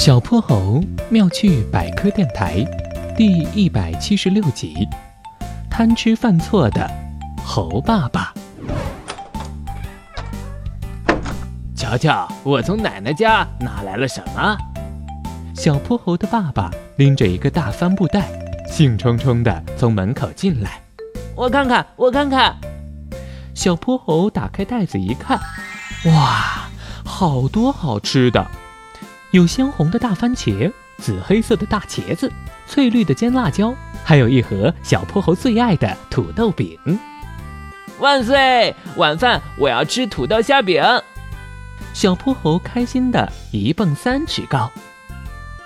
小泼猴妙趣百科电台第一百七十六集：贪吃犯错的猴爸爸。瞧瞧，我从奶奶家拿来了什么？小泼猴的爸爸拎着一个大帆布袋，兴冲冲地从门口进来。我看看，我看看。小泼猴打开袋子一看，哇，好多好吃的！有鲜红的大番茄，紫黑色的大茄子，翠绿的尖辣椒，还有一盒小泼猴最爱的土豆饼。万岁！晚饭我要吃土豆馅饼。小泼猴开心的一蹦三尺高。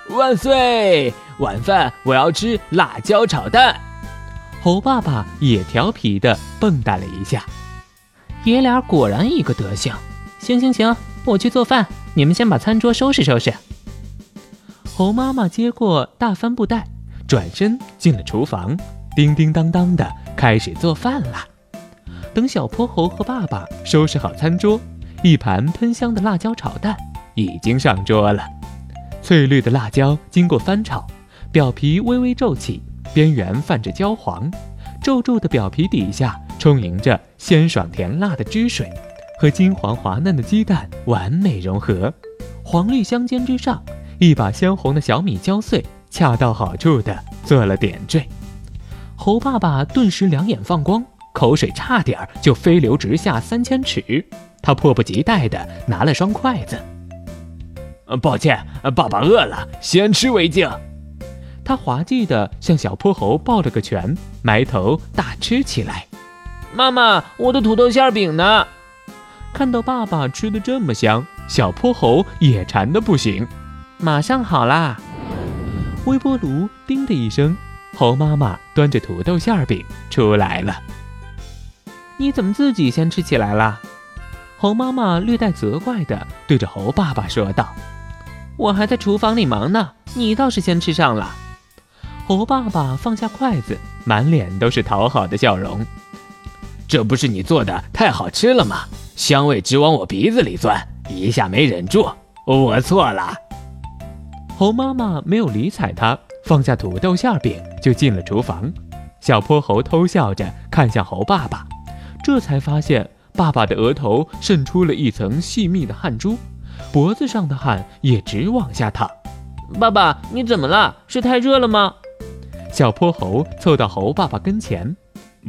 万岁！晚饭我要吃辣椒炒蛋。猴爸爸也调皮的蹦跶了一下。爷俩果然一个德行。行行行，我去做饭，你们先把餐桌收拾收拾。猴妈妈接过大帆布袋，转身进了厨房，叮叮当当的开始做饭了。等小泼猴和爸爸收拾好餐桌，一盘喷香的辣椒炒蛋已经上桌了。翠绿的辣椒经过翻炒，表皮微微皱起，边缘泛着焦黄，皱皱的表皮底下充盈着鲜爽甜辣的汁水，和金黄滑嫩的鸡蛋完美融合。黄绿相间之上，一把鲜红的小米椒碎恰到好处的做了点缀。猴爸爸顿时两眼放光，口水差点儿就飞流直下三千尺。他迫不及待的拿了双筷子。抱歉，爸爸饿了，先吃为敬。他滑稽地向小泼猴抱了个拳，埋头大吃起来。妈妈，我的土豆馅饼呢？看到爸爸吃的这么香，小泼猴也馋得不行。马上好啦！微波炉叮的一声，猴妈妈端着土豆馅饼出来了。你怎么自己先吃起来了？猴妈妈略带责怪地对着猴爸爸说道。我还在厨房里忙呢，你倒是先吃上了。猴爸爸放下筷子，满脸都是讨好的笑容。这不是你做的太好吃了吗？香味直往我鼻子里钻，一下没忍住，我错了。猴妈妈没有理睬他，放下土豆馅饼就进了厨房。小泼猴偷笑着看向猴爸爸，这才发现爸爸的额头渗出了一层细密的汗珠。脖子上的汗也直往下淌。爸爸，你怎么了？是太热了吗？小泼猴凑到猴爸爸跟前。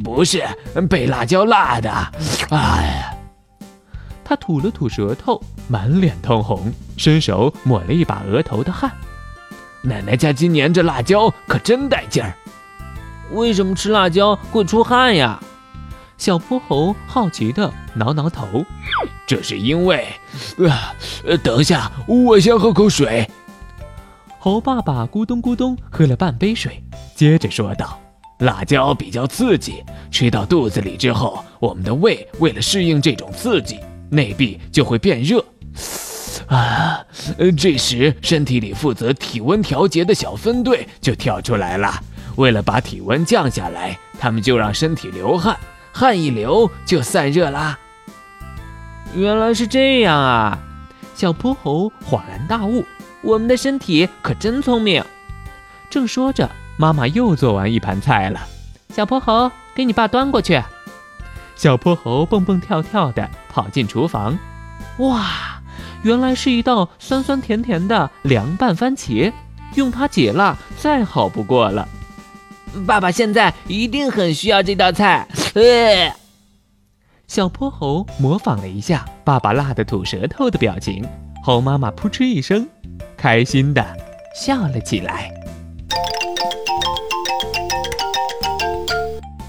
不是，被辣椒辣的。哎，他吐了吐舌头，满脸通红，伸手抹了一把额头的汗。奶奶家今年这辣椒可真带劲儿。为什么吃辣椒会出汗呀？小泼猴好奇地挠挠头。这是因为，呃，等一下，我先喝口水。猴爸爸咕咚咕咚喝了半杯水，接着说道：“辣椒比较刺激，吃到肚子里之后，我们的胃为了适应这种刺激，内壁就会变热。啊，这时身体里负责体温调节的小分队就跳出来了。为了把体温降下来，他们就让身体流汗，汗一流就散热啦。”原来是这样啊！小泼猴恍然大悟，我们的身体可真聪明。正说着，妈妈又做完一盘菜了。小泼猴，给你爸端过去。小泼猴蹦蹦跳跳地跑进厨房。哇，原来是一道酸酸甜甜的凉拌番茄，用它解辣再好不过了。爸爸现在一定很需要这道菜。呃。小泼猴模仿了一下爸爸辣的吐舌头的表情，猴妈妈扑哧一声，开心的笑了起来。